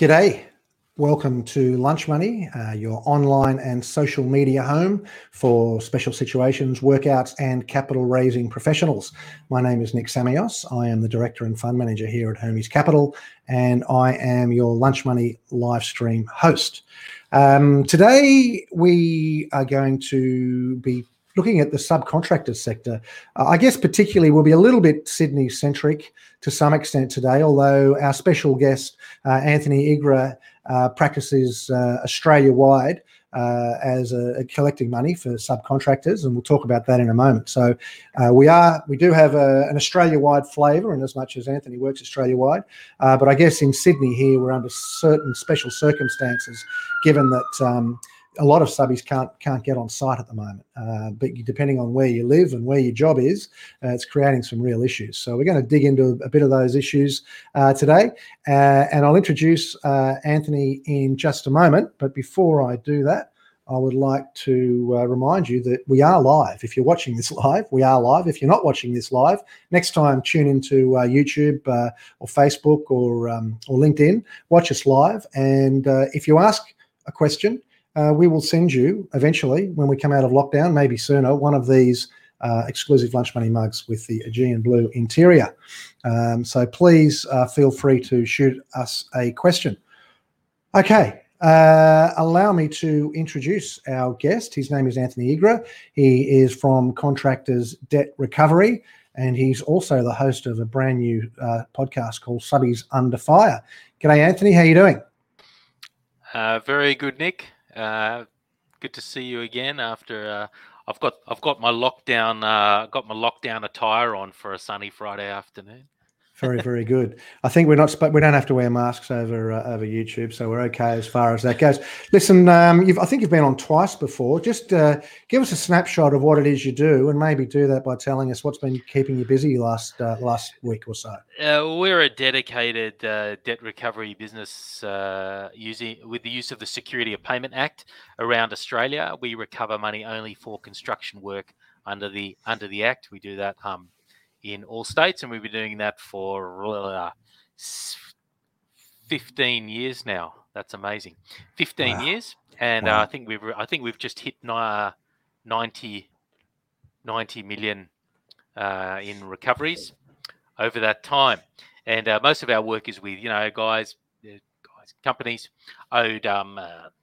G'day. Welcome to Lunch Money, uh, your online and social media home for special situations, workouts, and capital raising professionals. My name is Nick Samios. I am the director and fund manager here at Hermes Capital, and I am your Lunch Money live stream host. Um, today, we are going to be looking at the subcontractor sector, uh, I guess particularly we'll be a little bit Sydney centric to some extent today, although our special guest, uh, Anthony Igra, uh, practices uh, Australia wide. Uh, as a, a, collecting money for subcontractors, and we'll talk about that in a moment. So uh, we are we do have a, an Australia-wide flavour, in as much as Anthony works Australia-wide, but I guess in Sydney here we're under certain special circumstances, given that. Um, a lot of subbies can't can't get on site at the moment. Uh, but depending on where you live and where your job is, uh, it's creating some real issues. So we're going to dig into a, bit of those issues uh, today, uh, and I'll introduce uh, Anthony in just a moment. But before I do that. I would like to uh, remind you that we are live. If you're watching this live, we are live. If you're not watching this live, next time tune into YouTube or Facebook or um, or LinkedIn. Watch us live, and if you ask a question, uh, we will send you eventually when we come out of lockdown, maybe sooner, one of these uh, exclusive lunch money mugs with the Aegean blue interior. Um, so please uh, feel free to shoot us a question. Okay, uh, allow me to introduce our guest. His name is Anthony Igra. He is from Contractors Debt Recovery, and he's also the host of a brand new uh, podcast called Subbies Under Fire. G'day, Anthony. How are you doing? Uh, very good, Nick. Uh, good to see you again after uh, I've got I've got my lockdown uh, got my lockdown attire on for a sunny Friday afternoon. Very, very good. I think we're not. We don't have to wear masks over uh, over YouTube, so we're okay as far as that goes. Listen, um, I think you've been on twice before. Just uh, give us a snapshot of what it is you do, and maybe do that by telling us what's been keeping you busy last uh, last week or so. Uh, we're a dedicated uh, debt recovery business uh, using with the use of the Security of Payment Act around Australia. We recover money only for construction work under the under the Act. We do that. Um, in all states, and we've been doing that for uh, 15 years now. That's amazing. 15 wow. years, and uh, wow. uh, I think we've I think we've just hit uh, 90 90 million uh, in recoveries over that time, and uh, most of our work is with you know guys, guys companies owed um,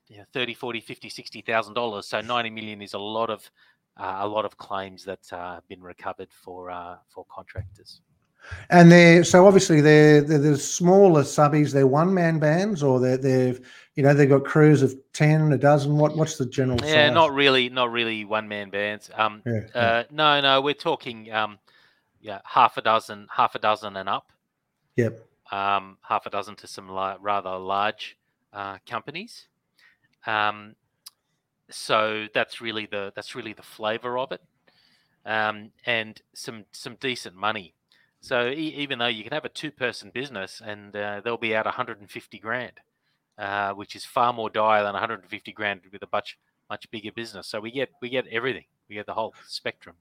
you know, 30, 40, 50, 60,000 dollars. So 90 million is a lot of a lot of claims that uh, have been recovered for uh, for contractors. And they're so obviously they're, they're the smaller subbies. They're one man bands, or they're they've you know they've got crews of ten, a dozen. What what's the general? Yeah, size? not really, not really one man bands. Um, yeah, yeah. Uh, no, no, we're talking um, yeah, half a dozen, half a dozen and up. Yep. Um, half a dozen to some la- rather large uh, companies. Um, so that's really the that's really the flavor of it, um, and some some decent money. So e- even though you can have a two person business and uh, they'll be out 150 grand, uh, which is far more dire than 150 grand with a much much bigger business. So we get we get everything. We get the whole spectrum.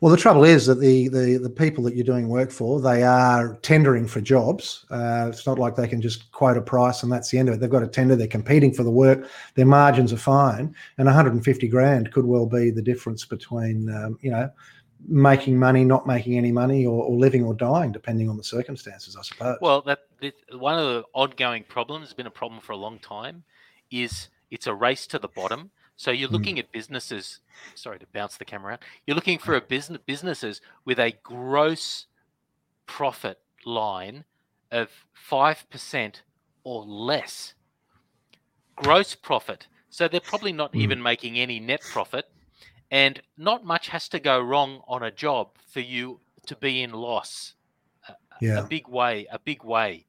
Well, the trouble is that the, the, the people that you're doing work for, they are tendering for jobs. Uh, it's not like they can just quote a price and that's the end of it. They've got to tender. They're competing for the work. Their margins are fine, and 150 grand could well be the difference between um, you know making money, not making any money, or, or, living or dying, depending on the circumstances, I suppose. Well, that one of the ongoing problems has been a problem for a long time. Is it's a race to the bottom so you're hmm. looking mm. at businesses. Sorry to bounce the camera out. You're looking for a business businesses with a gross profit line of five percent or less. Gross profit. So they're probably not mm. even making any net profit, and not much has to go wrong on a job for you to be in loss. Yeah. A big way. A big way.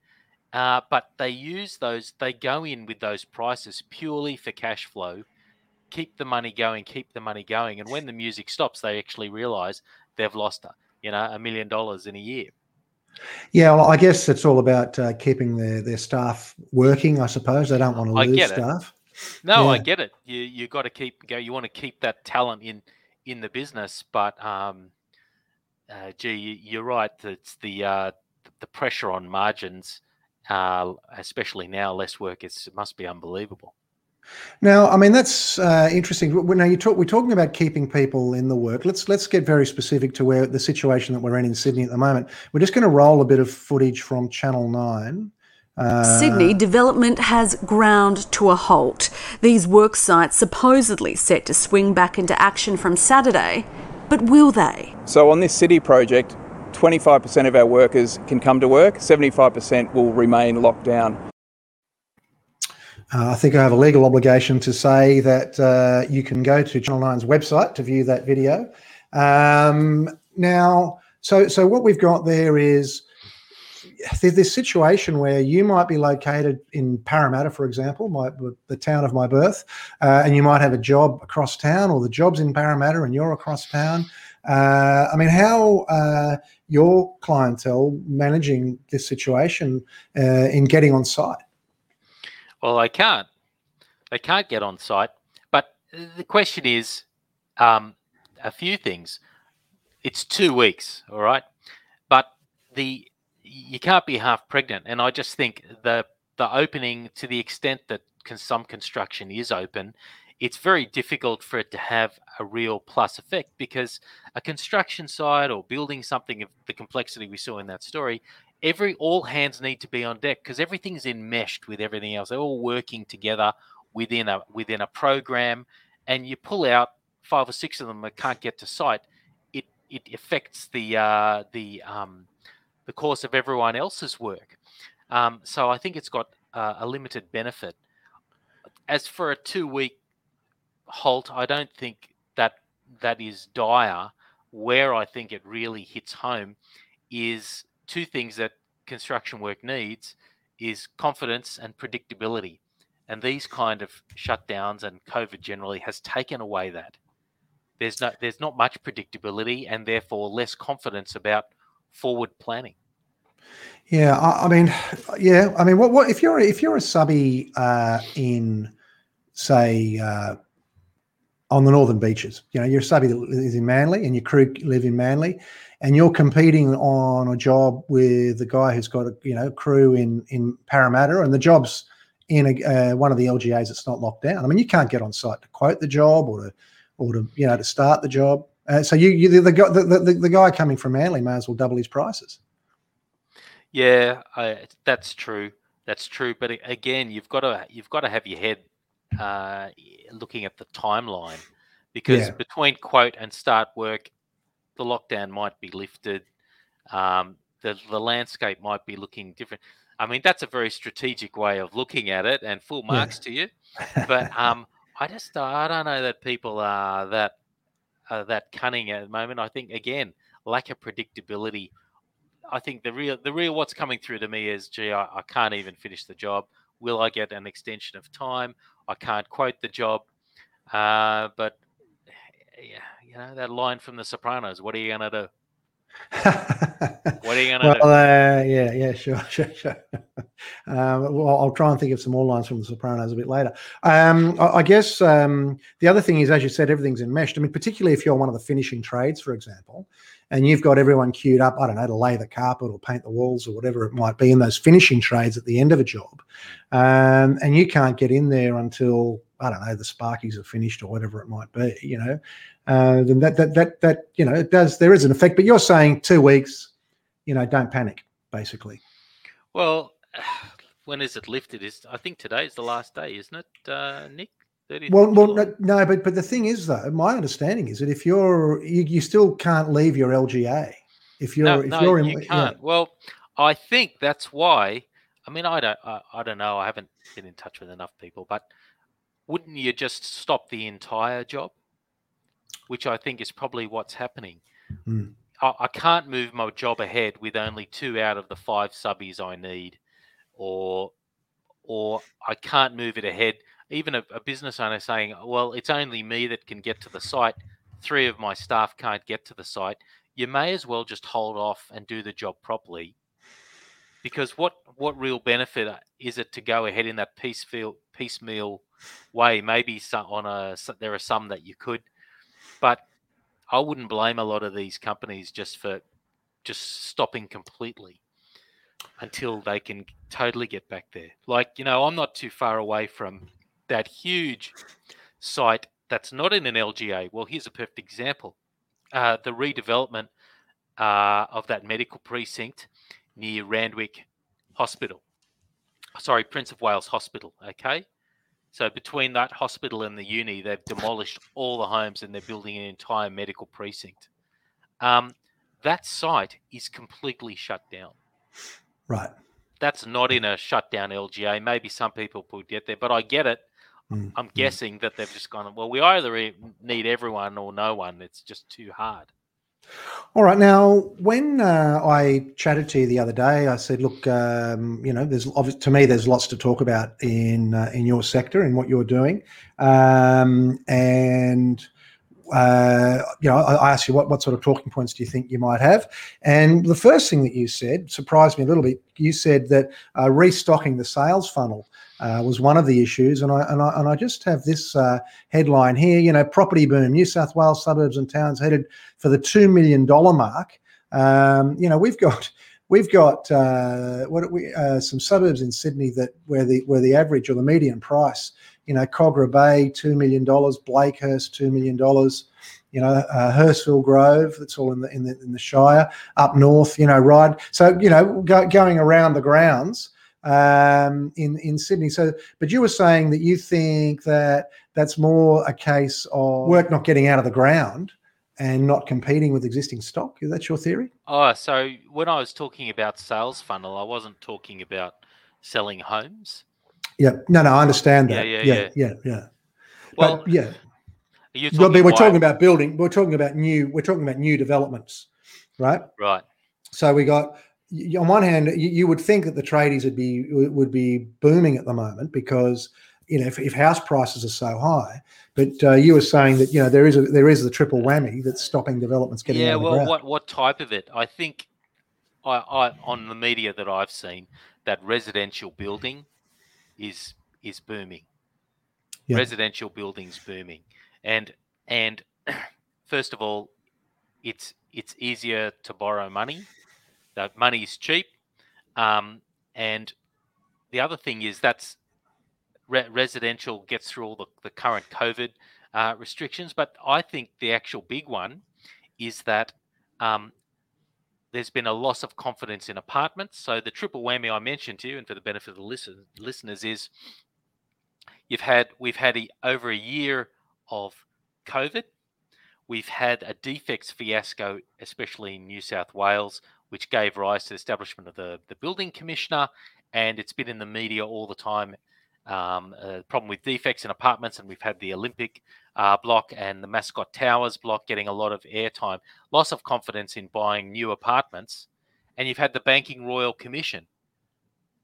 Uh, but they use those. They go in with those prices purely for cash flow keep the money going, keep the money going. And when the music stops, they actually realize they've lost, you know, a million dollars in a year. Yeah, well, I guess it's all about uh, keeping their, their staff working. I suppose they don't want to lose staff. No, yeah. I get it. You you got to keep go. You want to keep that talent in in the business, but um, uh, gee, you're right. It's the uh, the pressure on margins uh, especially now, less work. It's, it must be unbelievable. Now, I mean that's uh, interesting. Now you talk, we're talking about keeping people in the work. Let's let's get very specific to where the situation that we're in in Sydney at the moment. We're just going to roll a bit of footage from Channel Nine. Uh, Sydney development has ground to a halt. These work sites supposedly set to swing back into action from Saturday, but will they? So on this city project, 25% of our workers can come to work, 75% will remain locked down. Uh, I think I have a legal obligation to say that uh, you can go to Channel 9's website to view that video. Um, now, so so what we've got there is there's this situation where you might be located in Parramatta, for example, my, the town of my birth, uh, and you might have a job across town, or the job's in Parramatta and you're across town. Uh, I mean, how uh, your clientele managing this situation uh, in getting on site? Well, they can't. They can't get on site. But the question is um, a few things. It's two weeks, all right. But the you can't be half pregnant, and I just think the the opening to the extent that some construction is open, it's very difficult for it to have a real plus effect because a construction site or building something of the complexity we saw in that story every all hands need to be on deck because everything's enmeshed with everything else. They're all working together within a within a program, and you pull out five or six of them that can't get to site. It it affects the uh, the um, the course of everyone else's work. Um, so I think it's got uh, a limited benefit. As for a two week halt, I don't think that that is dire. Where I think it really hits home is two things that construction work needs is confidence and predictability. And these kind of shutdowns and COVID generally has taken away that. There's not there's not much predictability and therefore less confidence about forward planning. Yeah, I, I mean, yeah, I mean, what what if you're if you're a subby uh, in say uh, on the northern beaches, you know, you're a subby that is in Manly and your crew live in Manly, and you're competing on a job with the guy who's got a you know crew in in Parramatta, and the job's in a, uh, one of the LGAs that's not locked down. I mean, you can't get on site to quote the job or to or to you know to start the job. Uh, so you, you the, the, the, the guy coming from Manly may as well double his prices. Yeah, I, that's true. That's true. But again, you've got to you've got to have your head uh, looking at the timeline because yeah. between quote and start work, the lockdown might be lifted. Um, the, the landscape might be looking different. I mean, that's a very strategic way of looking at it, and full marks yeah. to you. But um, I just I don't know that people are that uh, that cunning at the moment. I think again, lack of predictability. I think the real the real what's coming through to me is, gee, I, I can't even finish the job. Will I get an extension of time? I can't quote the job. Uh, but yeah, you know that line from The Sopranos. What are you gonna do? what are you gonna well, do? Uh, yeah, yeah, sure, sure, sure. Um, well, I'll try and think of some more lines from The Sopranos a bit later. Um, I, I, guess um, the other thing is, as you said, everything's enmeshed. I mean, particularly if you're one of the finishing trades, for example, and you've got everyone queued up, I don't know, to lay the carpet or paint the walls or whatever it might be in those finishing trades at the end of a job, um, and you can't get in there until I don't know the sparkies are finished or whatever it might be, you know, uh, then that that that that you know it does there is an effect. But you're saying two weeks, you know, don't panic, basically. Well, when is it lifted? Is I think today is the last day, isn't it, uh, Nick? Well, well, no, no, but but the thing is, though, my understanding is that if you're you, you still can't leave your LGA if you're no, if no, you're in, you can't. Yeah. Well, I think that's why. I mean, I don't, I, I don't know. I haven't been in touch with enough people, but wouldn't you just stop the entire job? Which I think is probably what's happening. Mm. I, I, can't move my job ahead with only two out of the five subbies I need, or or I can't move it ahead even a, a business owner saying, well, it's only me that can get to the site. Three of my staff can't get to the site. You may as well just hold off and do the job properly. Because what, what real benefit uh, is it to go ahead in that piecemeal, piecemeal way? Maybe some, on a there are some that you could, but I wouldn't blame a lot of these companies just for just stopping completely. until they can totally get back there. Like, you know, I'm not too far away from that huge site that's not in an LGA. Well, here's a perfect example uh, the redevelopment uh, of that medical precinct near Randwick Hospital. Sorry, Prince of Wales Hospital. Okay. So between that hospital and the uni, they've demolished all the homes and they're building an entire medical precinct. Um, that site is completely shut down. Right. That's not in a shutdown LGA. Maybe some people would get there, but I get it. Mm, I'm mm. guessing that they've just gone, well, we either need everyone or no one. It's just too hard. All right. Now, when uh, I chatted to you the other day, I said, "Look, um, you know, there's to me, there's lots to talk about in uh, in your sector and what you're doing." Um, and uh, you know, I, I asked you what what sort of talking points do you think you might have? And the first thing that you said surprised me a little bit. You said that uh, restocking the sales funnel uh, was one of the issues, and I and I, and I just have this uh, headline here. You know, property boom: New South Wales suburbs and towns headed for the two million dollar mark. Um, you know, we've got we've got uh, what we uh, some suburbs in Sydney that where the where the average or the median price, you know, Kogarah Bay two million dollars, Blakehurst two million dollars. You know, uh, Hurstville Grove, that's all in the in the in the Shire. Up north, you know, right. So you know, go, going around the grounds um, in in Sydney. So, but you were saying that you think that that's more a case of work not getting out of the ground and not competing with existing stock. Is that your theory? Oh, so when I was talking about sales funnel, I wasn't talking about selling homes. Yeah. No, no, I understand that. yeah, yeah, yeah. yeah. yeah. Well, but yeah, you're Well, but we're why- talking about building. We're talking about new. We're talking about new developments, right? right. So we got on one hand, you, you would think that the tradies would be would be booming at the moment because you know if, if house prices are so high. But uh, you were saying that you know there is a there is the triple whammy that's stopping developments getting yeah, out of the well, what what type of it? I think, I, I on the media that I've seen, that residential building is is booming. Yeah. Residential buildings booming, and and first of all, it's it's easier to borrow money. That money is cheap, um, and the other thing is that's re- residential gets through all the, the current COVID uh, restrictions. But I think the actual big one is that um, there's been a loss of confidence in apartments. So the triple whammy I mentioned to you, and for the benefit of the listen, listeners, is you've had we've had a, over a year of COVID. We've had a defects fiasco, especially in New South Wales, which gave rise to the establishment of the, the building commissioner, and it's been in the media all the time. Um, a problem with defects in apartments, and we've had the Olympic uh, block and the Mascot Towers block getting a lot of airtime. Loss of confidence in buying new apartments, and you've had the Banking Royal Commission.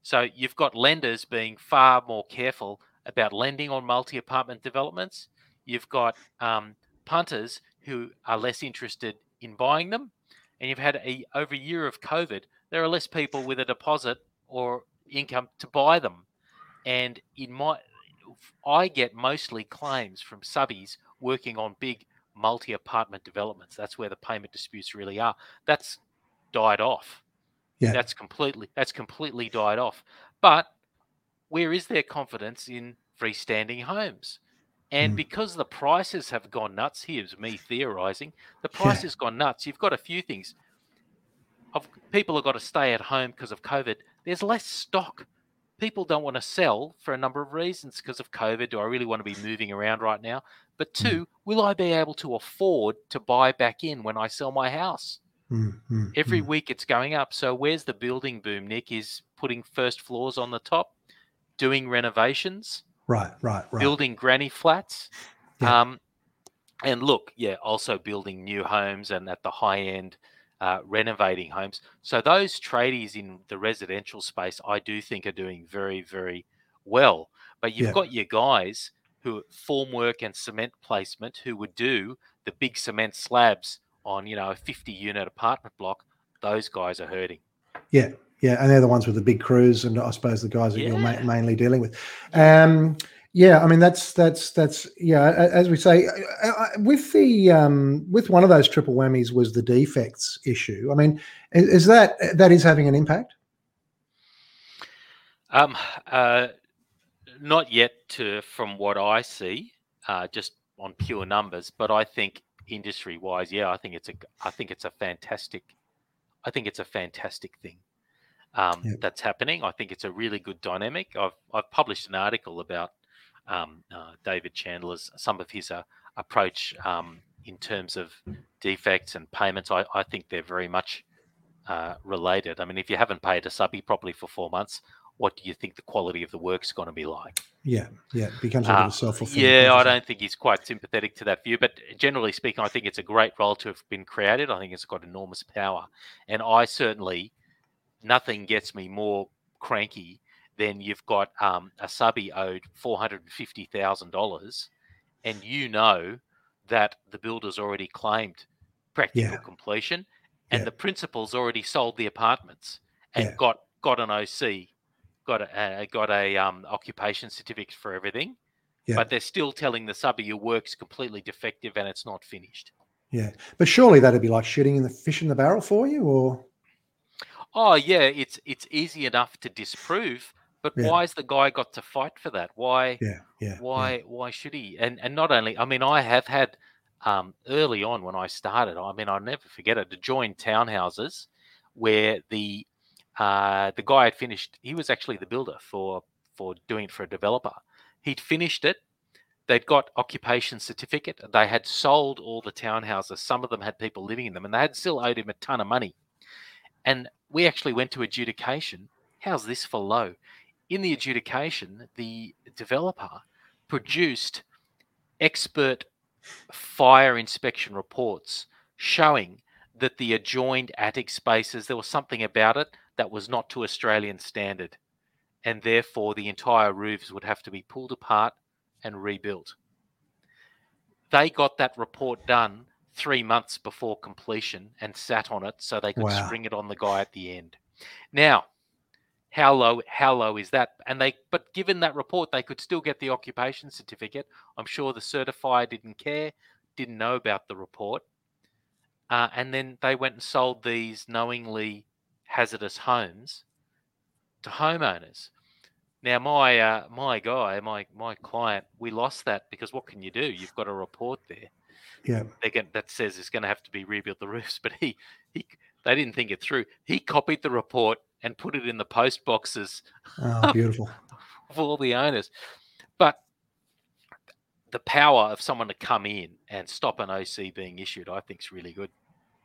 So you've got lenders being far more careful about lending on multi apartment developments. You've got um, punters who are less interested in buying them, and you've had a over a year of COVID. There are less people with a deposit or income to buy them, and in my, I get mostly claims from subbies working on big multi apartment developments. That's where the payment disputes really are. That's died off. Yeah. That's completely that's completely died off. But where is their confidence in freestanding homes? And Mm. because the prices have gone nuts, here's me theorizing, the Yeah. has gone nuts. You've got a few things. Of people have got to stay at home because of COVID. There's less stock. People don't want to sell for a number of reasons because of COVID. Do I really want to be moving around right now? But Mm. two, will I be able to afford to buy back in when I sell my house? Mm, mm, Every mm. week it's going up. So where's the building boom, Nick? Is putting first floors on the top, doing renovations, right, right, right. building granny flats. Yeah. Um, and look, yeah, also building new homes and at the high end, uh, renovating homes. So those tradies in the residential space, I do think are doing very, very well. But you've Yeah. got your guys who formwork and cement placement who would do the big cement slabs on, you know, a 50 unit apartment block. Those guys are hurting. Yeah, yeah, and they're the ones with the big crews, and I suppose the guys that you're ma- mainly dealing with. Um, yeah, I mean that's that's that's yeah. As we say, uh, uh, with the um, with one of those triple whammies was the defects issue. I mean, is, is that that is having an impact? Um, uh, not yet to from what I see, uh, just on pure numbers. But I think industry wise, yeah, I think it's a I think it's a fantastic I think it's a fantastic thing um, yeah. that's happening. I think it's a really good dynamic. I've I've published an article about um, uh, David Chandler's some of his uh, approach um, in terms of defects and payments. I, I think they're very much uh, related. I mean, if you haven't paid a subby properly for four months, what do you think the quality of the work's going to be like? Yeah, yeah, it becomes a bit uh, self fulfilling. Yeah, I don't think he's quite sympathetic to that view, but generally speaking, I think it's a great role to have been created. I think it's got enormous power, and I certainly nothing gets me more cranky than you've got um, a subby owed four hundred and fifty thousand dollars, and you know that the builder's already claimed practical yeah. completion, and yeah. the principal's already sold the apartments and yeah. got got an OC got a uh, got a um, occupation certificate for everything, yeah. but they're still telling the subby your work's completely defective and it's not finished. Yeah, but surely that'd be like shooting in the fish in the barrel for you, or? Oh yeah, it's it's easy enough to disprove, but yeah. why has the guy got to fight for that? Why? Yeah, yeah. Why? Yeah. Why should he? And and not only, I mean, I have had um, early on when I started. I mean, I'll never forget it. To join townhouses where the uh, the guy had finished. He was actually the builder for for doing it for a developer. He'd finished it. They'd got occupation certificate. They had sold all the townhouses. Some of them had people living in them, and they had still owed him a ton of money. And we actually went to adjudication. How's this for low? In the adjudication, the developer produced expert fire inspection reports showing that the adjoined attic spaces, there was something about it that was not to Australian standard, and therefore the entire roofs would have to be pulled apart and rebuilt. They got that report done three months before completion and sat on it so they could wow. spring it on the guy at the end. Now, how low how low is that? And they but given that report, they could still get the occupation certificate. I'm sure the certifier didn't care, didn't know about the report. Uh, and then they went and sold these knowingly hazardous homes to homeowners. Now, my uh, my guy, my my client, we lost that because what can you do? You've got a report there. Yeah. Get, that says it's going to have to be rebuilt the roofs, but he he they didn't think it through. He copied the report and put it in the post boxes. Oh, beautiful. for all the owners, but the power of someone to come in and stop an OC being issued, I think, is really good.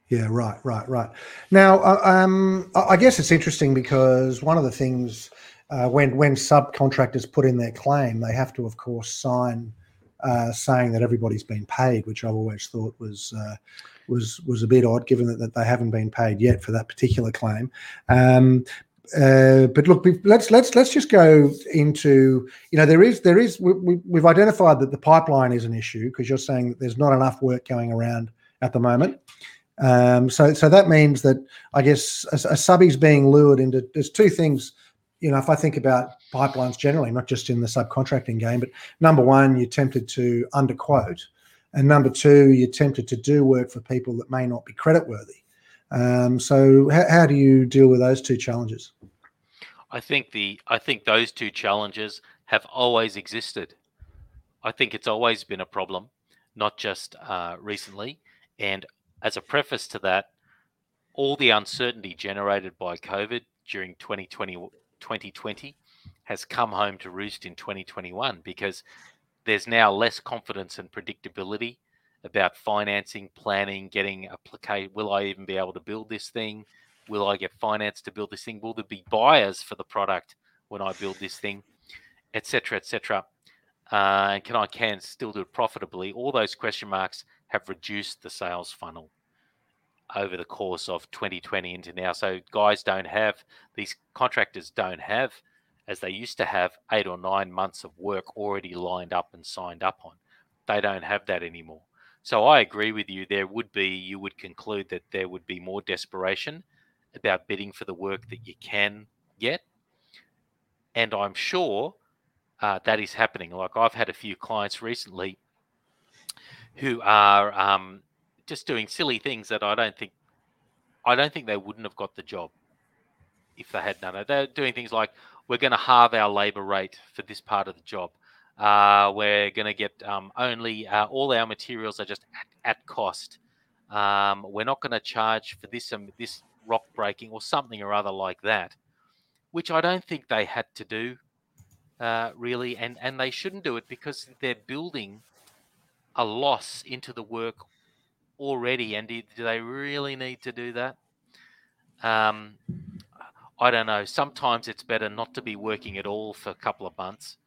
Yeah, right, right, right. Now, uh, um, I guess it's interesting because one of the things uh, when when subcontractors put in their claim, they have to, of course, sign uh, saying that everybody's been paid, which I've always thought was uh, was was a bit odd, given that, that they haven't been paid yet for that particular claim. Um, uh, but look, let's let's let's just go into you know there is there is we, we've identified that the pipeline is an issue because you're saying that there's not enough work going around at the moment. Um, so, so that means that I guess a, a subby's being lured into. There's two things, you know. If I think about pipelines generally, not just in the subcontracting game, but number one, you're tempted to underquote, and number two, you're tempted to do work for people that may not be creditworthy. Um, so, how, how do you deal with those two challenges? I think the I think those two challenges have always existed. I think it's always been a problem, not just uh, recently. And as a preface to that, all the uncertainty generated by COVID during 2020, 2020 has come home to roost in 2021 because there's now less confidence and predictability about financing, planning, getting application. Will I even be able to build this thing? Will I get finance to build this thing? Will there be buyers for the product when I build this thing, etc., etc. Uh, can I can still do it profitably? All those question marks have reduced the sales funnel over the course of 2020 into now. So guys don't have these contractors don't have as they used to have eight or nine months of work already lined up and signed up on. They don't have that anymore. So I agree with you. There would be, you would conclude that there would be more desperation about bidding for the work that you can get. And I'm sure uh, that is happening. Like I've had a few clients recently who are um, just doing silly things that I don't think I don't think they wouldn't have got the job if they had done it. They're doing things like, we're going to halve our labour rate for this part of the job. Uh, we're going to get um, only uh, all our materials are just at, at cost. Um, we're not going to charge for this um, this rock breaking or something or other like that, which I don't think they had to do uh, really, and and they shouldn't do it because they're building a loss into the work already. And do, do they really need to do that? Um, I don't know. Sometimes it's better not to be working at all for a couple of months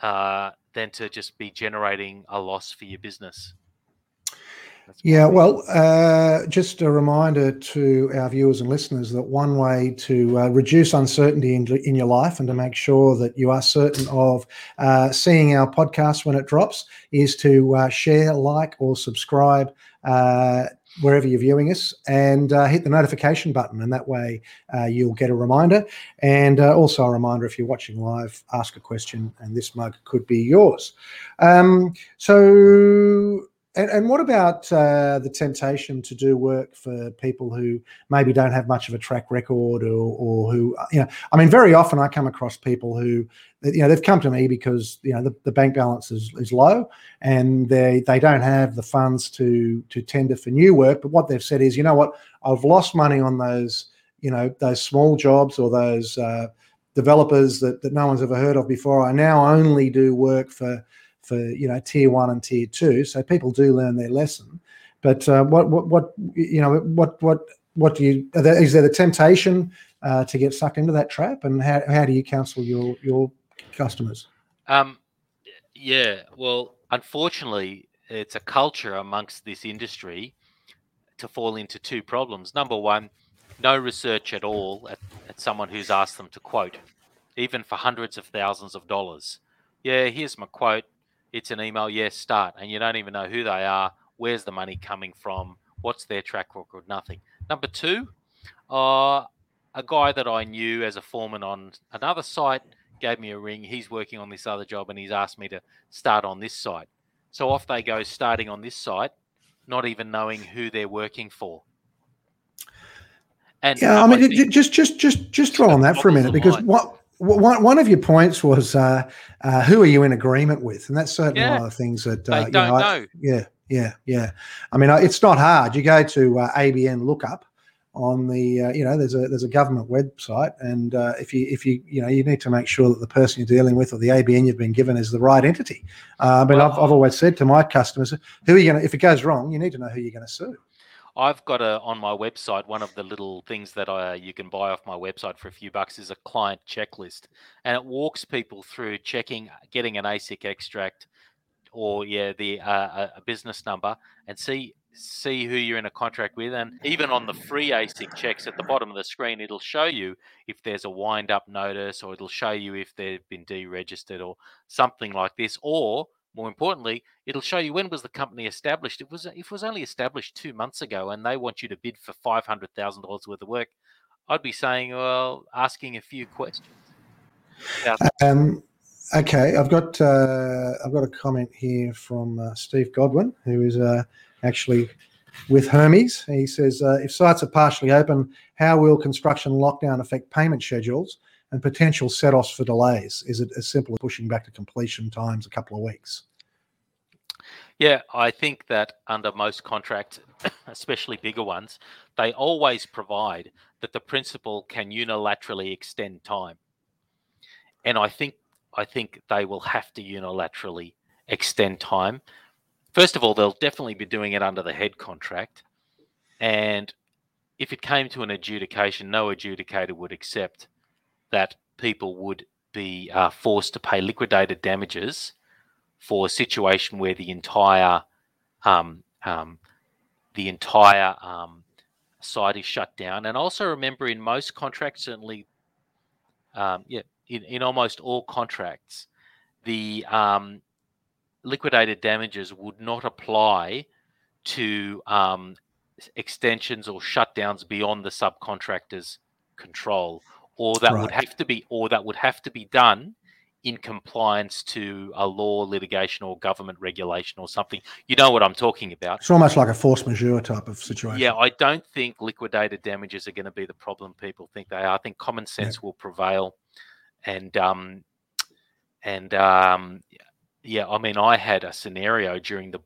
uh, than to just be generating a loss for your business. Yeah, well, uh, just a reminder to our viewers and listeners that one way to uh, reduce uncertainty in, in, your life and to make sure that you are certain of uh, seeing our podcast when it drops is to uh, share, like, or subscribe uh, wherever you're viewing us and uh, hit the notification button. And that way you'll get a reminder. And also a reminder if you're watching live, ask a question, and this mug could be yours. Um, so, and, and what about uh, the temptation to do work for people who maybe don't have much of a track record, or, or who you know? I mean, very often I come across people who you know they've come to me because you know the, the bank balance is, is low and they they don't have the funds to to tender for new work. But what they've said is, you know what, I've lost money on those you know those small jobs or those uh, developers that that no one's ever heard of before. I now only do work for for you know tier one and tier two. So people do learn their lesson. But uh, what what what you know what what what do you there, is there the temptation uh, to get sucked into that trap, and how how do you counsel your your customers? Um, yeah, well, unfortunately, it's a culture amongst this industry to fall into two problems. Number one, no research at all at, at someone who's asked them to quote, even for hundreds of thousands of dollars. Yeah, here's my quote. It's an email, yes, start, and you don't even know who they are, where's the money coming from, what's their track record, nothing. Number two, uh, a guy that I knew as a foreman on another site gave me a ring. He's working on this other job and he's asked me to start on this site. So off they go, starting on this site, not even knowing who they're working for. And yeah, I mean, I just just just just draw on that for a minute because what one, one of your points was uh, uh, who are you in agreement with, and that's certainly yeah. one of the things that uh, you know, know, I, yeah, yeah, yeah. I mean, it's not hard. You go to uh, ABN lookup on the, uh, you know, there's a there's a government website, and uh, if you if you you know you need to make sure that the person you're dealing with or the ABN you've been given is the right entity. Uh, but well, I've, I've always said to my customers, who are you going to? If it goes wrong, you need to know who you're going to sue. I've got a on my website one of the little things that I you can buy off my website for a few bucks is a client checklist, and it walks people through checking, getting an ASIC extract, or yeah, the uh, a business number, and see see who you're in a contract with, and even on the free ASIC checks at the bottom of the screen, it'll show you if there's a wind up notice, or it'll show you if they've been deregistered, or something like this, or more importantly, it'll show you when was the company established. It was it was only established two months ago, and they want you to bid for five hundred thousand dollars worth of work. I'd be saying, well, asking a few questions. Um, okay, I've got uh, I've got a comment here from uh, Steve Godwin, who is uh, actually with Hermes. He says, uh, if sites are partially open, how will construction lockdown affect payment schedules? And potential set-offs for delays? Is it as simple as pushing back to completion times a couple of weeks? Yeah, I think that under most contracts, especially bigger ones, they always provide that the principal can unilaterally extend time. And I think I think they will have to unilaterally extend time. First of all, they'll definitely be doing it under the head contract. And if it came to an adjudication, no adjudicator would accept that people would be uh, forced to pay liquidated damages for a situation where the entire um, um, the entire um, site is shut down. And also remember, in most contracts, certainly, um, yeah, in, in almost all contracts, the um, liquidated damages would not apply to um, extensions or shutdowns beyond the subcontractor's control or that right. would have to be or that would have to be done in compliance to a law, litigation, or government regulation or something. You know what I'm talking about. It's almost like a force majeure type of situation. Yeah, I don't think liquidated damages are going to be the problem people think they are. I think common sense yeah. will prevail. and um, and um, yeah, I mean, I had a scenario during the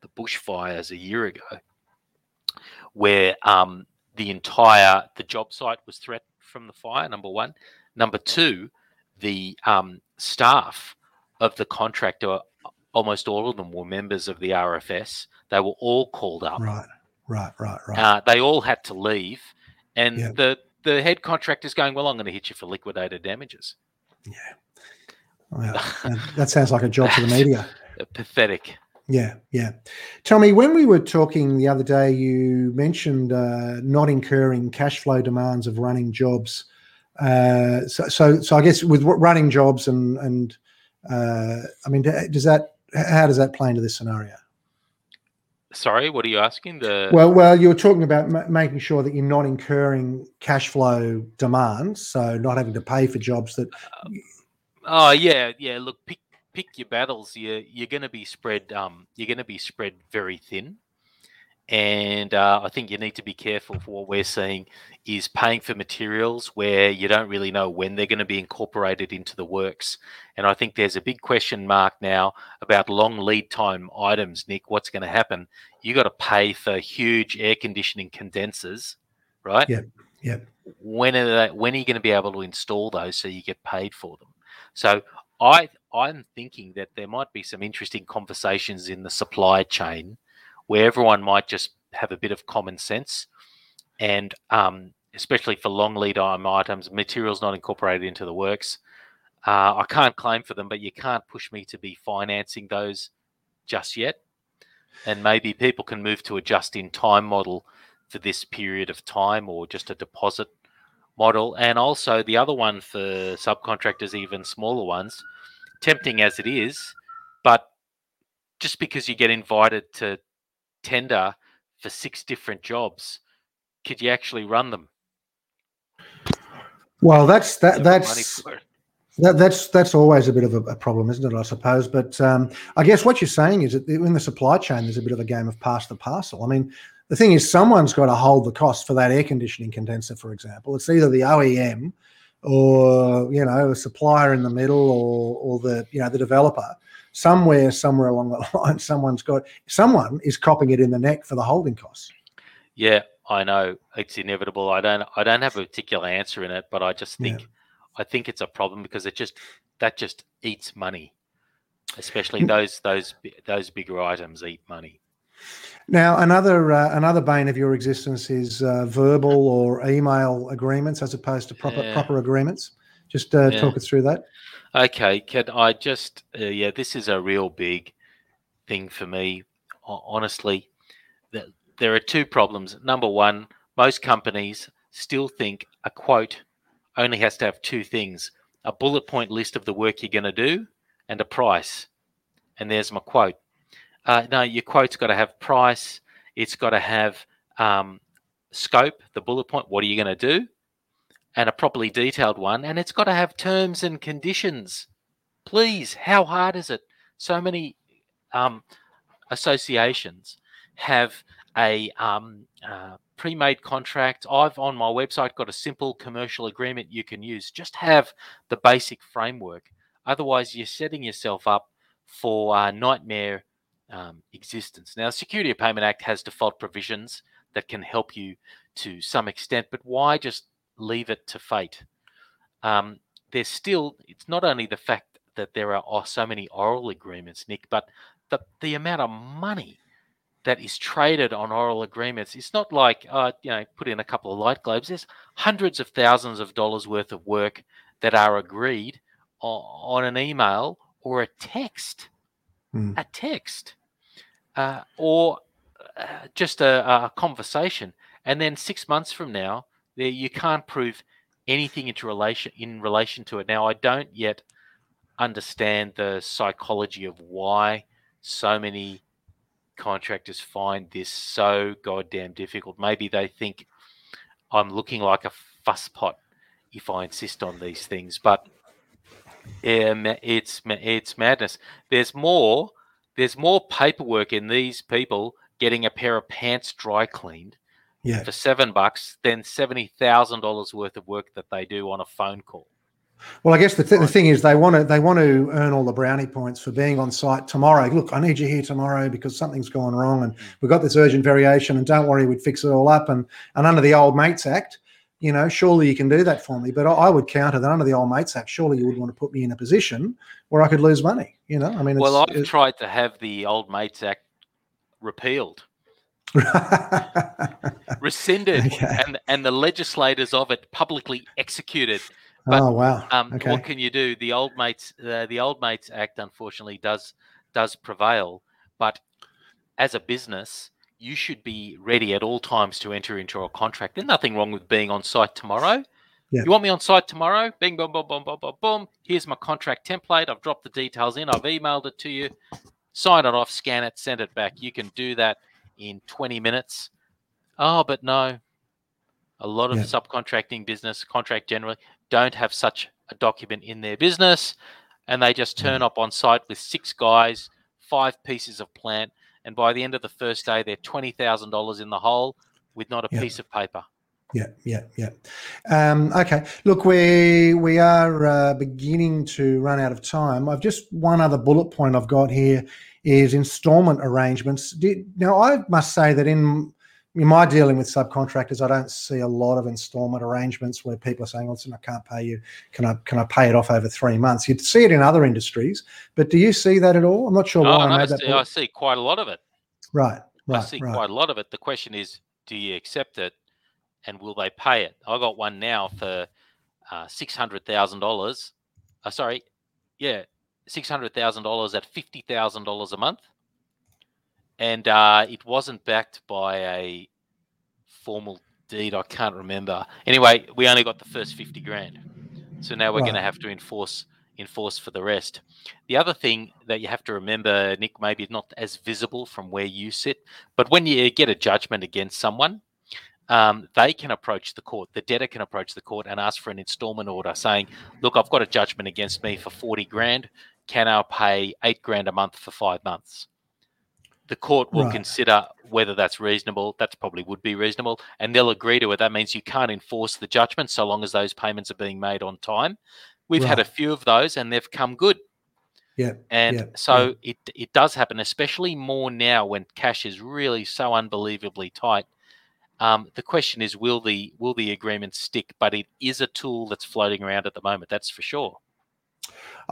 the bushfires a year ago where um, the entire the job site was threatened from the fire. Number one, number two, the um, staff of the contractor, almost all of them were members of the RFS. They were all called up. Right, right, right, right. Uh, they all had to leave, and Yeah. the the head contractor's going, "Well, I'm going to hit you for liquidated damages." Well, that- sounds like a job for the media. Pathetic. Yeah, yeah. Tommy, when we were talking the other day, you mentioned uh, not incurring cash flow demands of running jobs. Uh, so, so, so I guess with running jobs and and uh, I mean, does that how does that play into this scenario? Sorry, what are you asking? The Well, well, you were talking about ma- making sure that you're not incurring cash flow demands, so not having to pay for jobs that. Oh yeah, yeah. Look, pick pick your battles. You you're going to be spread. Um, you're going to be spread very thin, and uh, I think you need to be careful for what we're seeing is paying for materials where you don't really know when they're going to be incorporated into the works. And I think there's a big question mark now about long lead time items. Nick, what's going to happen? You got to pay for huge air conditioning condensers, right? Yeah, yeah. When are they, when are you going to be able to install those so you get paid for them? So I I'm thinking that there might be some interesting conversations in the supply chain where everyone might just have a bit of common sense and um, especially for long lead time items, materials not incorporated into the works. Uh, I can't claim for them, but you can't push me to be financing those just yet. And maybe people can move to a just in time model for this period of time or just a deposit model. And also the other one for subcontractors, even smaller ones, tempting as it is, but just because you get invited to tender for six different jobs, could you actually run them? Well, that's that. Get the money That's? That, that's that's always a bit of a, a problem, isn't it? I suppose. But um, I guess what you're saying is that in the supply chain, there's a bit of a game of pass the parcel. I mean, the thing is, someone's got to hold the cost for that air conditioning condenser, for example. It's either the OEM or you know a supplier in the middle, or or the you know the developer. Somewhere, somewhere along the line, someone's got someone is copping it in the neck for the holding costs. Yeah, I know it's inevitable. I don't I don't have a particular answer in it, but I just Yeah. think I think it's a problem because it just that just eats money. Especially those those those bigger items eat money. Now, another uh, another bane of your existence is uh, verbal or email agreements as opposed to proper Yeah. proper agreements. Just uh, Yeah. talk us through that. Okay, can I just uh, yeah, this is a real big thing for me. Honestly, Th- there are two problems. Number one, most companies still think a quote only has to have two things: a bullet point list of the work you're going to do and a price. And there's my quote. Uh, no, your quote's got to have price. It's got to have um, scope, the bullet point. What are you going to do? and a properly detailed one, and it's got to have terms and conditions. Please, how hard is it? So many um, associations have a um, uh, pre-made contract. I've on my website got a simple commercial agreement you can use. Just have the basic framework. Otherwise, you're setting yourself up for uh, nightmare um, existence. Now, the Security of Payment Act has default provisions that can help you to some extent, but why just leave it to fate? Um, there's still, it's not only the fact that there are so many oral agreements, Nick, but the, the amount of money that is traded on oral agreements. It's not like, uh, you know, put in a couple of light globes. There's hundreds of thousands of dollars worth of work that are agreed on, on an email or a text. Hmm. A text. Uh, or uh, just a, a conversation. And then six months from now, there you can't prove anything into relation in relation to it. Now, I don't yet understand the psychology of why so many contractors find this so goddamn difficult. Maybe they think I'm looking like a fusspot if I insist on these things, but um, it's it's madness. There's more. There's more paperwork in these people getting a pair of pants dry cleaned Yeah. for seven bucks than seventy thousand dollars worth of work that they do on a phone call. Well, I guess the, th- the thing is they want to they want to earn all the brownie points for being on site tomorrow. Look, I need you here tomorrow because something's gone wrong, and mm. we've got this urgent variation. And don't worry, we'd fix it all up. And and under the Old Mates Act, you know, surely you can do that for me. But I, I would counter that under the Old Mates Act, surely you would want to put me in a position where I could lose money. You know, I mean, well, I've tried to have the Old Mates Act repealed. rescinded okay. and and the legislators of it publicly executed but, oh wow! Um, okay. What can you do? The old mates, uh, the old mates Act, unfortunately, does does prevail. But as a business, you should be ready at all times to enter into a contract. There's nothing wrong with being on site tomorrow. Yeah. You want me on site tomorrow? Bing, boom, boom, boom, boom, boom, boom. Here's my contract template. I've dropped the details in. I've emailed it to you. Sign it off, scan it, send it back. You can do that in 20 minutes. Oh, but no. A lot of yeah. subcontracting business, contract generally, don't have such a document in their business and they just turn up on site with six guys, five pieces of plant, and by the end of the first day, they're twenty thousand dollars in the hole with not a yeah. piece of paper. Yeah, yeah, yeah. Um, okay, look, we we are uh, beginning to run out of time. I've just one other bullet point I've got here is instalment arrangements. now, I must say that in in my dealing with subcontractors, I don't see a lot of installment arrangements where people are saying, "Listen, I can't pay you. Can I can I pay it off over three months?" You'd see it in other industries, but do you see that at all? I'm not sure why I that. I see quite a lot of it. Right, right. I see right. quite a lot of it. The question is, do you accept it, and will they pay it? I got one now for uh, six hundred thousand dollars. Uh, sorry, yeah, six hundred thousand dollars at fifty thousand dollars a month and uh, it wasn't backed by a formal deed. I can't remember. Anyway, we only got the first fifty grand, so now we're right. going to have to enforce enforce for the rest. The other thing that you have to remember, Nick, maybe not as visible from where you sit, but when you get a judgment against someone, um, they can approach the court. The debtor can approach the court and ask for an instalment order, saying, "Look, I've got a judgment against me for forty grand. Can I pay eight grand a month for five months?" The court will right. consider whether that's reasonable. That probably would be reasonable, and they'll agree to it. That means you can't enforce the judgment so long as those payments are being made on time. We've right. had a few of those, and they've come good. Yeah, and yeah, so yeah. it it does happen, especially more now when cash is really so unbelievably tight. Um, the question is, will the will the agreement stick? But it is a tool that's floating around at the moment. That's for sure.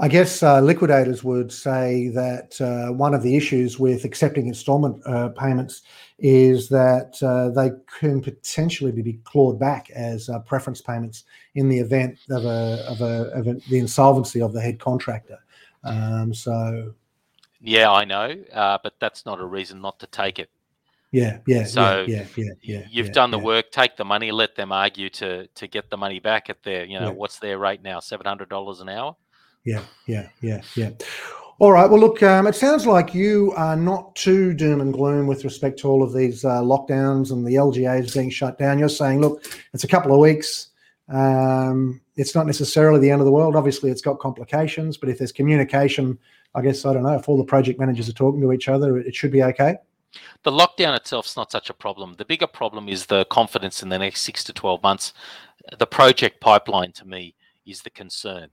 I guess uh, liquidators would say that uh, one of the issues with accepting installment uh, payments is that uh, they can potentially be clawed back as uh, preference payments in the event of, a, of, a, of a, the insolvency of the head contractor. Um, so, yeah, I know, uh, but that's not a reason not to take it. Yeah, yeah. So yeah, yeah, yeah. You've yeah, done the yeah. work. Take the money. Let them argue to to get the money back at their, you know, what's their rate now? Seven hundred dollars an hour yeah, yeah, yeah, yeah. All right. Well, look, um, it sounds like you are not too doom and gloom with respect to all of these uh, lockdowns and the LGAs being shut down. You're saying, look, it's a couple of weeks. Um, it's not necessarily the end of the world. Obviously, it's got complications, but if there's communication, I guess I don't know if all the project managers are talking to each other, it should be okay. The lockdown itself is not such a problem. The bigger problem is the confidence in the next six to twelve months. The project pipeline, to me, is the concern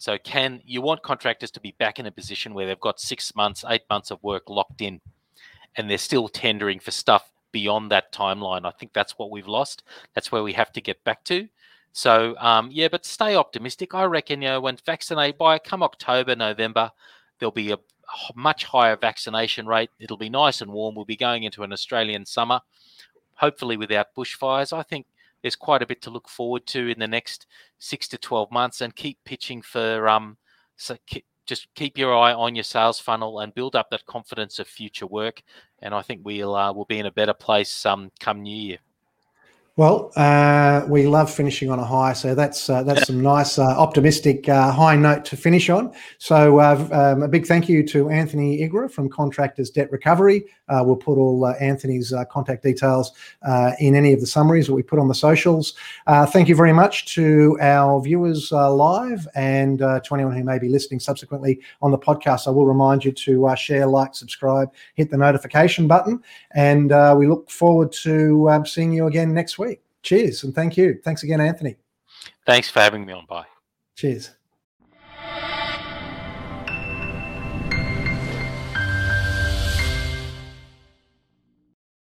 so can you want contractors to be back in a position where they've got six months, eight months of work locked in, and they're still tendering for stuff beyond that timeline? I think that's what we've lost. That's where we have to get back to. So um, yeah, but stay optimistic. I reckon you know when vaccinate by come October, November, there'll be a much higher vaccination rate. It'll be nice and warm. We'll be going into an Australian summer, hopefully without bushfires. I think there's quite a bit to look forward to in the next six to 12 months and keep pitching for um so keep, just keep your eye on your sales funnel and build up that confidence of future work and i think we'll uh, we'll be in a better place um come new year well, uh, we love finishing on a high, so that's uh, that's some nice, uh, optimistic uh, high note to finish on. So, uh, um, a big thank you to Anthony Igra from Contractors Debt Recovery. Uh, we'll put all Anthony's contact details in any of the summaries that we put on the socials. thank you very much to our viewers live and to anyone who may be listening subsequently on the podcast. I will remind you to share, like, subscribe, hit the notification button, and we look forward to um, seeing you again next week. Cheers and thank you. Thanks again, Anthony. Thanks for having me on. Bye. Cheers.